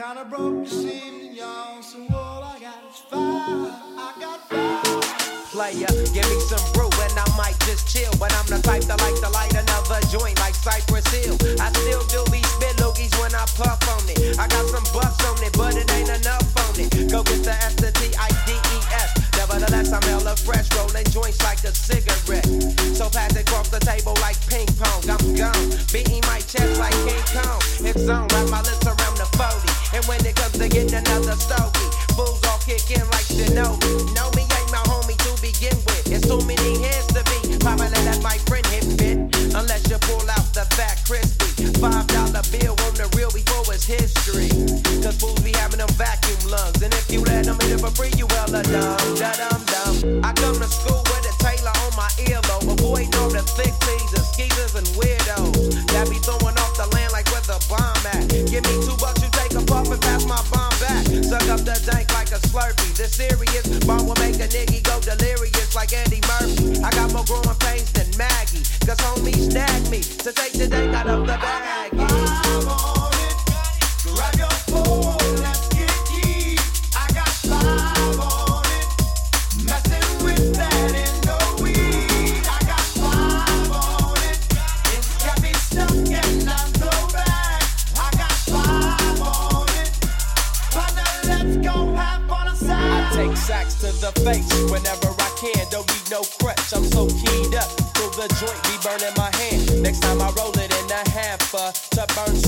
Kind of broke this evening, y'all. So all I got is fire. I got fire. Player, give me some brew and I might just chill. But I'm the type that like to light another joint like Cypress Hill. I still do these spit loogies when I puff on it. I got some bucks on it, but it ain't enough on it. Go get the S. Nevertheless, I'm hella fresh, rolling joints like a cigarette. So pass it across the table like ping pong. I'm gone, beating my chest like King Kong. It's on, wrap my lips around the 40. And when it comes to getting another stogie, fools all kicking like Shinobi. Know me ain't my homie to begin with. It's too many hands to be. Probably let my friend hit fit. Unless you pull out the fat Chris.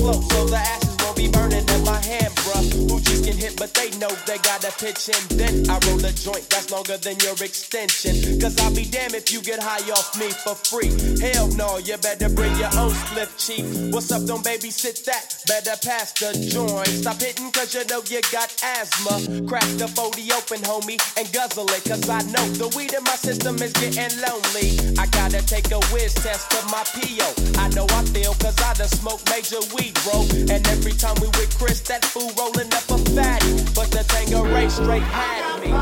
close. For free. Hell no, you better bring your own split chief. What's up, don't babysit that? Better pass the joint. Stop hitting cause you know you got asthma. Crack the 40 open, homie, and guzzle it. Cause I know the weed in my system is getting lonely. I gotta take a whiz test for my PO. I know I feel cause I done smoked major weed, bro. And every time we with Chris, that fool rolling up a fatty. But the Tanqueray straight had me.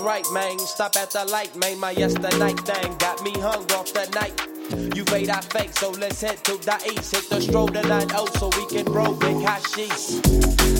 Right, man. Stop at the light, man. My yesterday thing got me hung off the night. You fade, I fake, so let's head to the east. Hit the stroll to 9 so we can roll big hashish.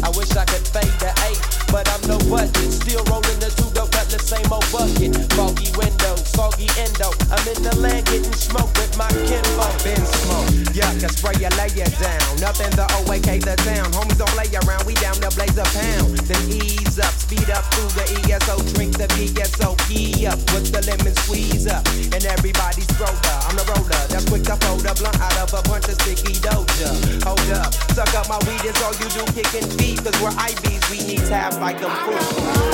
I wish I could fade the 8, but I'm no budget. Still rolling the 2 dope cut the same old bucket. Foggy window, soggy endo. I'm in the land getting smoke with my kinfolk. Been smoke, yuck, I spray you, lay you down. Up in the OAK, the town. Homies don't lay around, we down to blaze a pound. Then ease up, speed up through the ESO. Drink the VSOP up with the lemon squeeze up. And everybody's roller. I'm the roller that's quick to fold a blunt out of a bunch of sticky doja. Hold up, suck up my weed, it's all you do, kicking feet. Cause we're IVs, we need tabs like them fruit.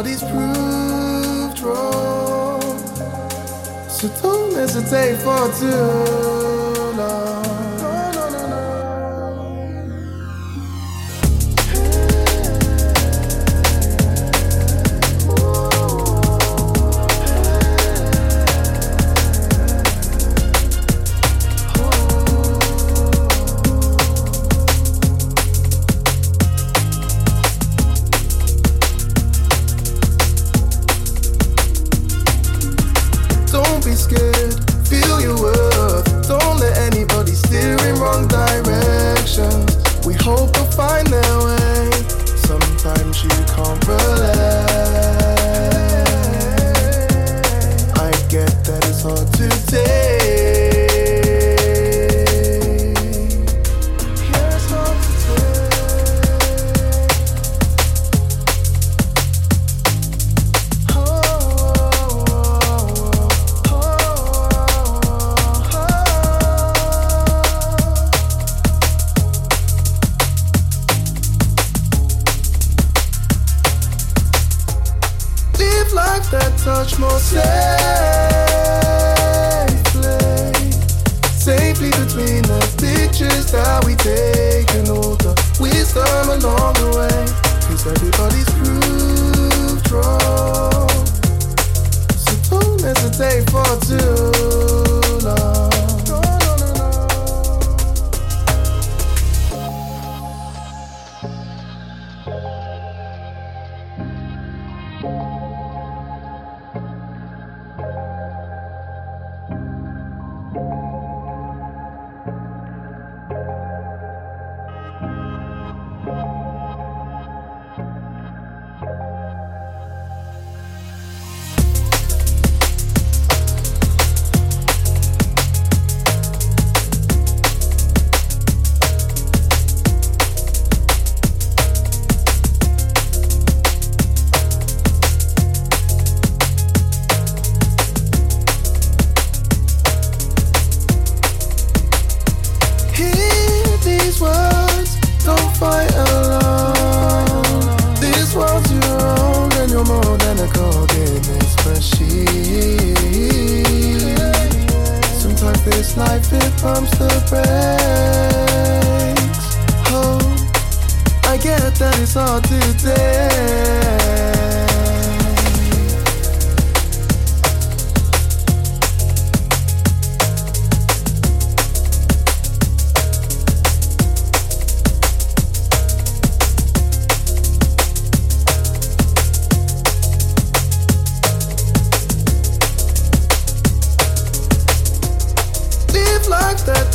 all proof.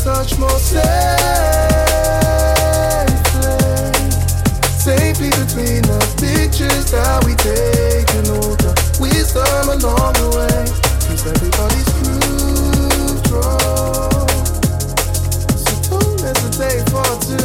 such more safely, safely between the pictures that we take and all the wisdom along the way. Cause everybody's through. So don't hesitate for two.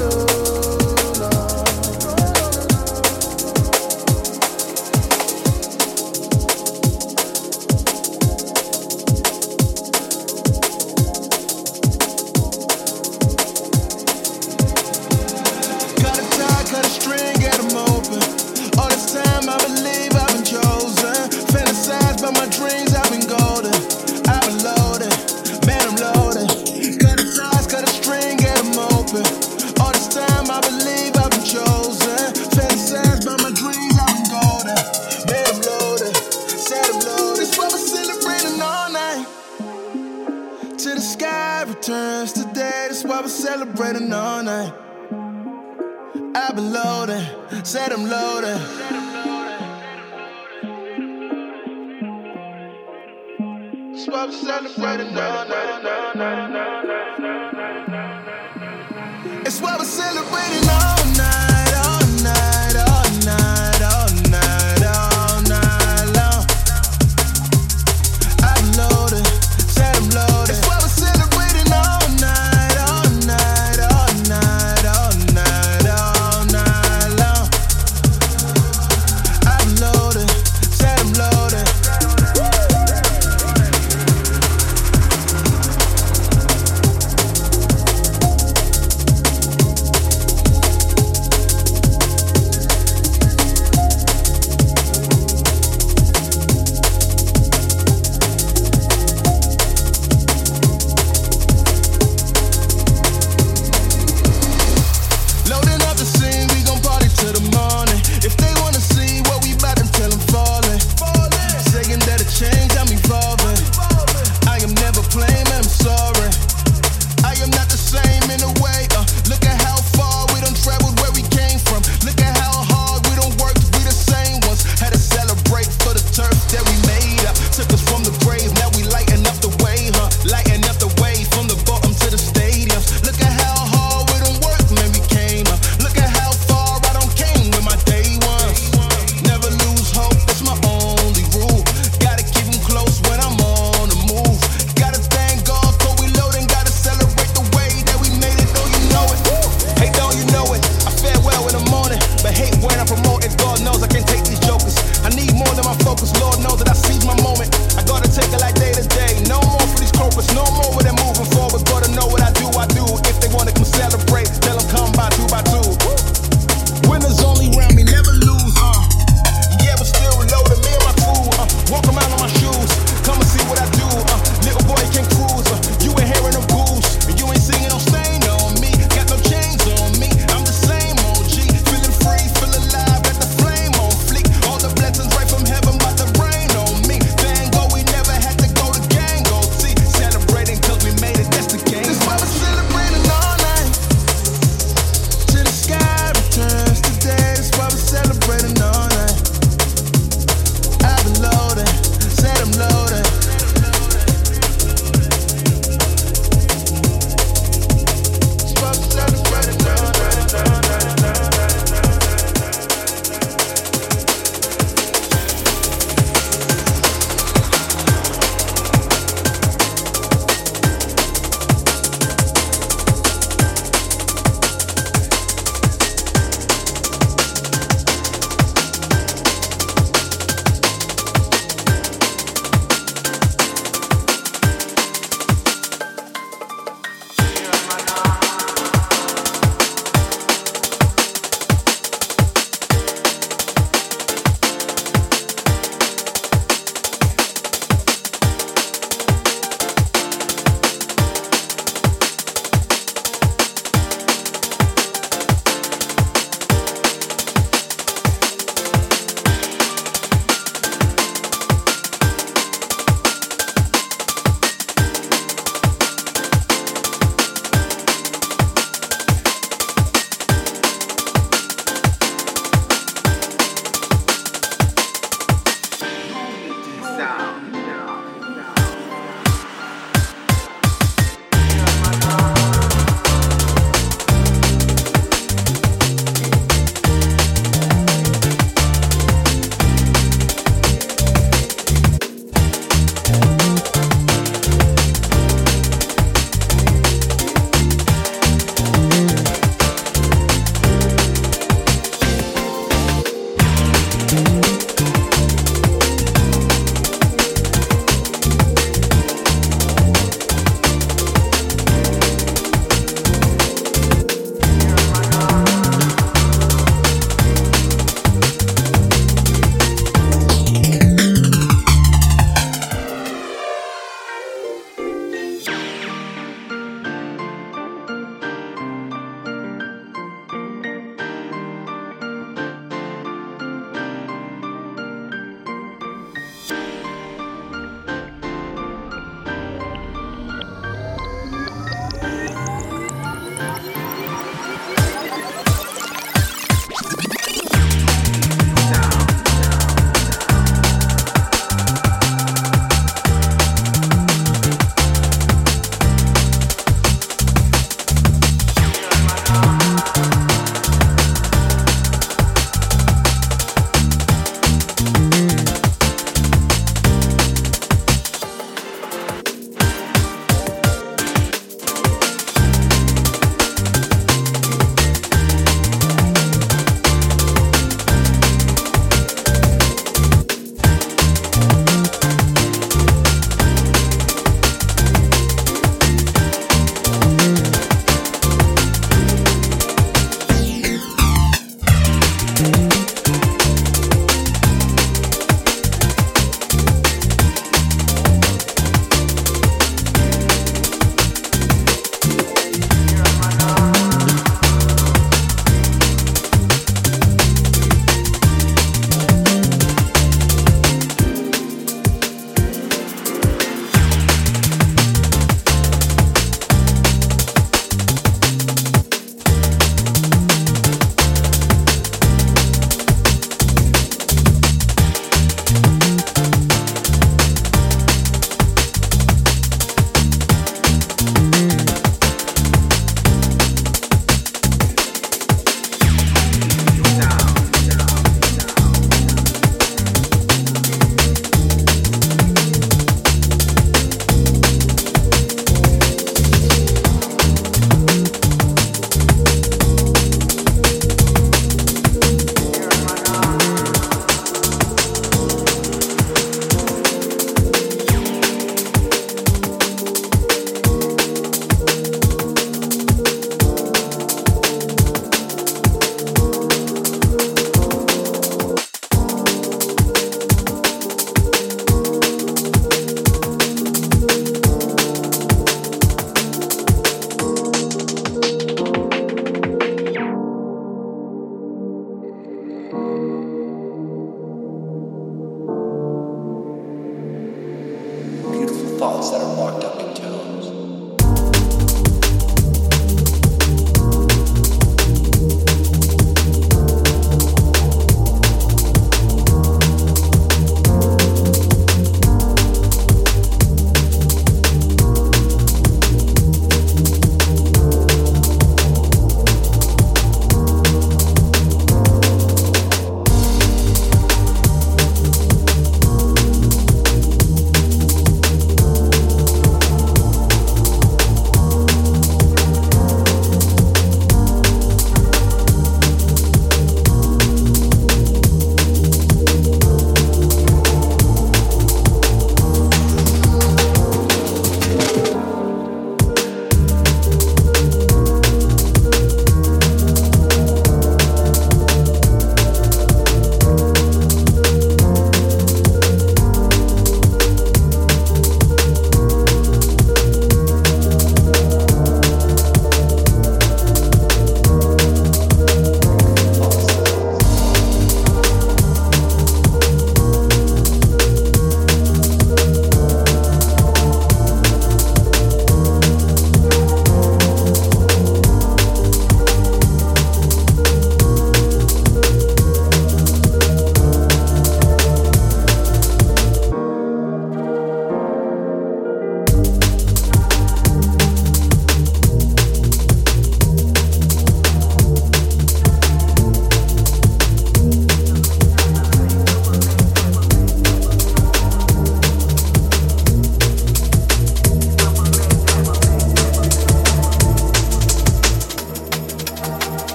celebrating.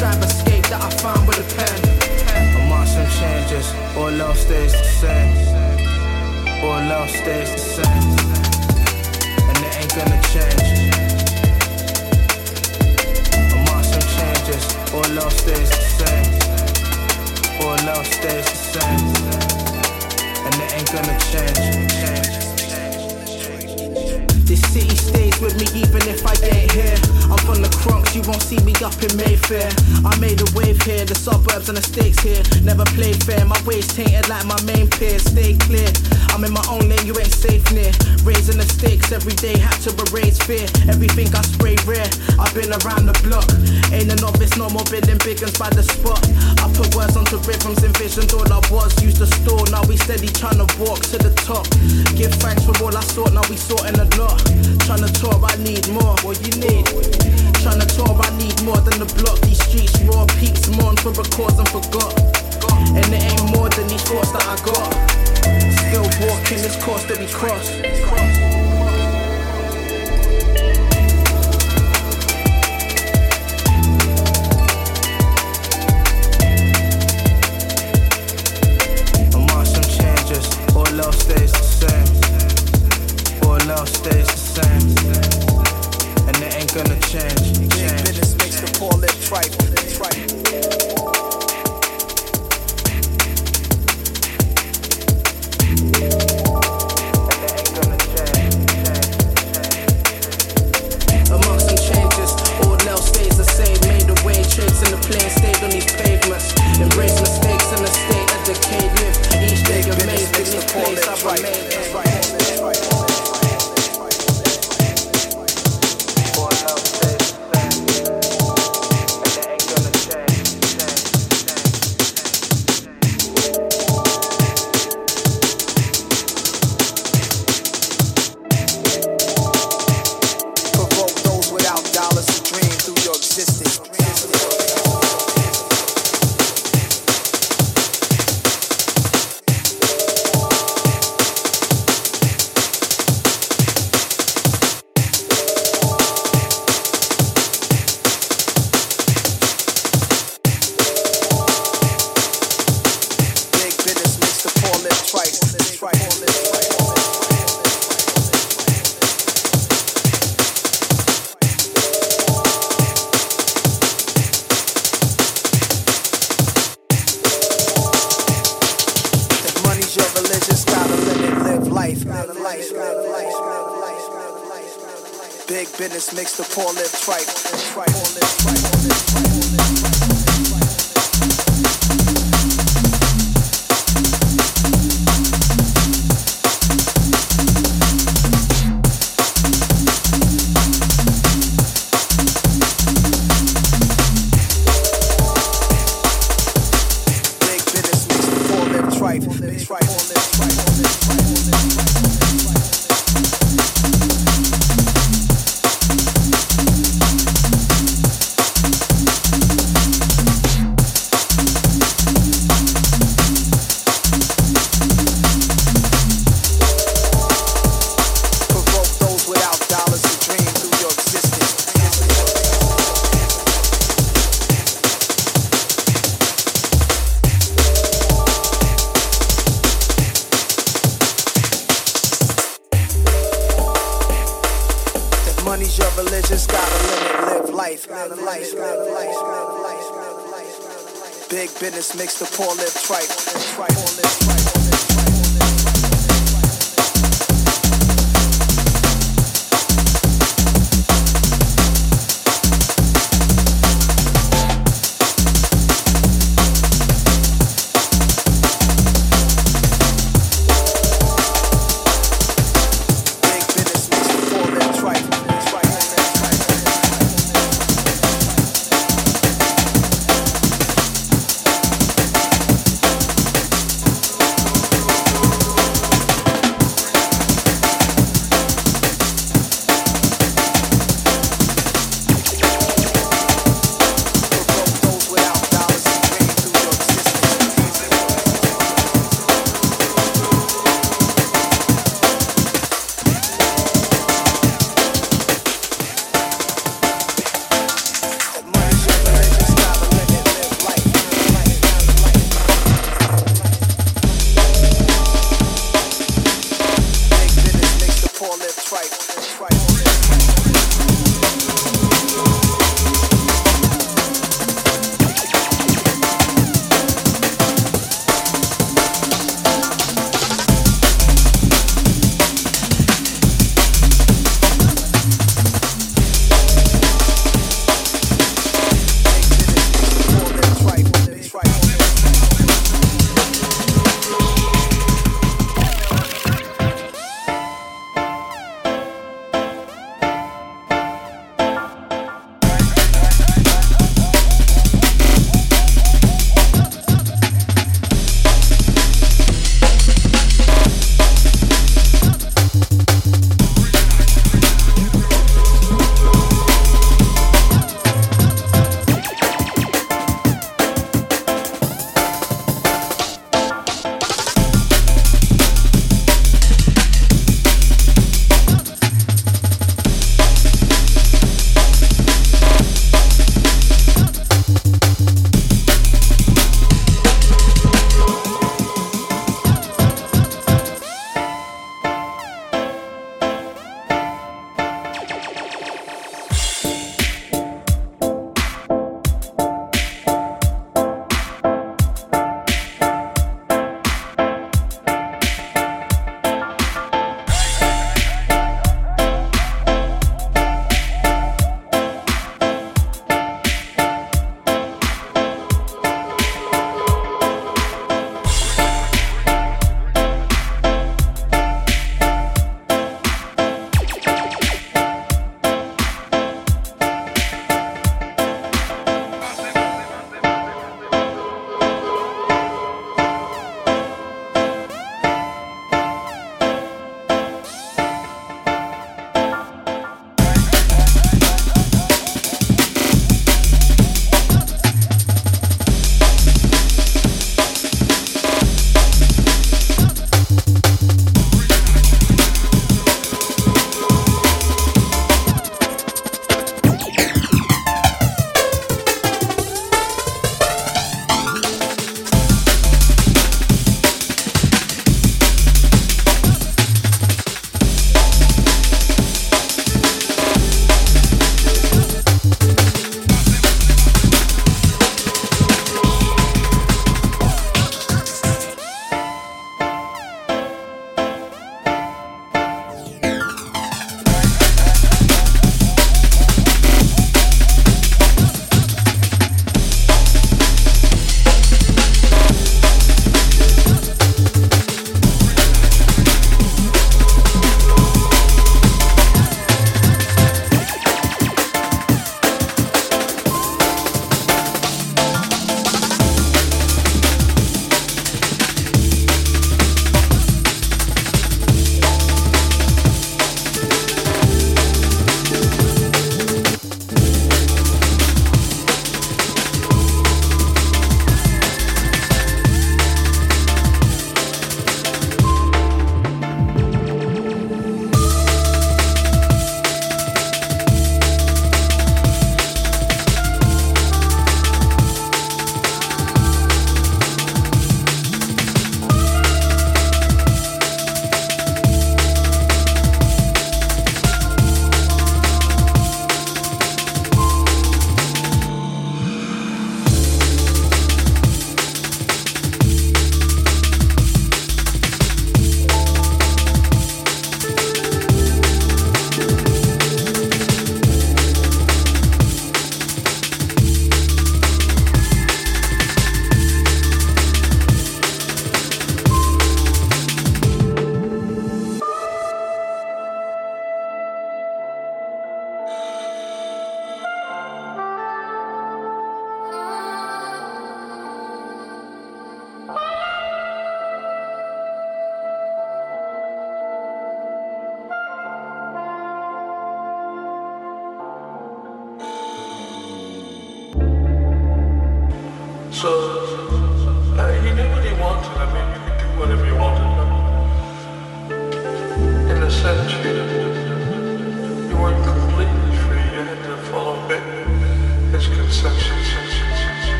cyberscape that I found with a pen. I'm on some changes, all else stays the same. All else stays the same. And it ain't gonna change. I'm on some changes, all else stays the same. All else stays the same. And it ain't gonna change, change. This city stays with me even if I ain't here. I'm from the crunks, you won't see me up in Mayfair. I made a wave here, the suburbs and the stakes here. Never played fair, my ways tainted like my main peers. Stay clear, I'm in my own lane, you ain't safe near. Raising the stakes every day, had to erase fear. Everything I spray rare, I've been around the block. Ain't a novice, no more building biggins by the spot. I put words onto rhythms, envisioned all I was. Used the store, now we steady trying to walk to the top. Give thanks for all I sought, now we sorting a lot. Trying to talk, I need more. What you need? Trying to talk, I need more than the block. These streets raw, peaks mourn for records and forgot. And it ain't more than these thoughts that I got. Still walking this course that we crossed.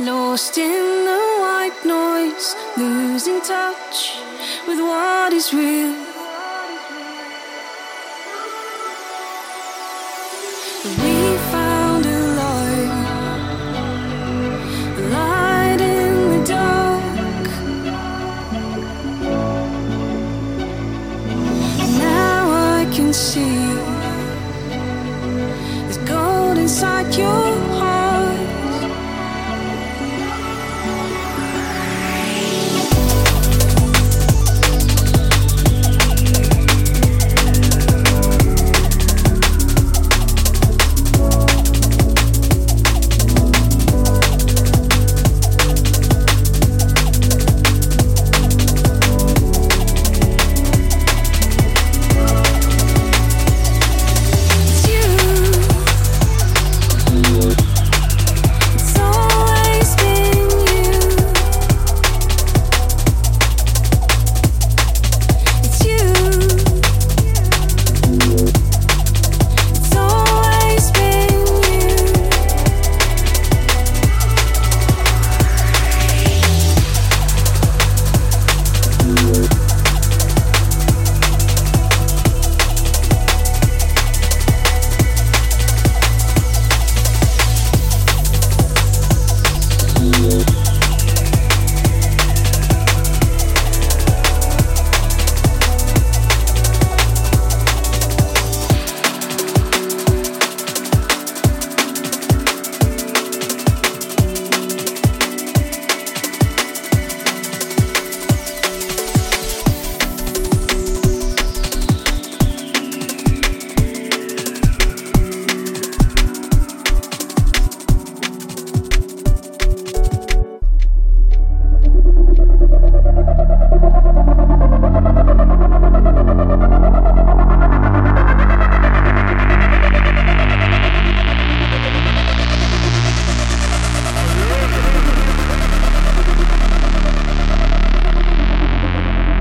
Lost in the white noise, losing touch with what is real.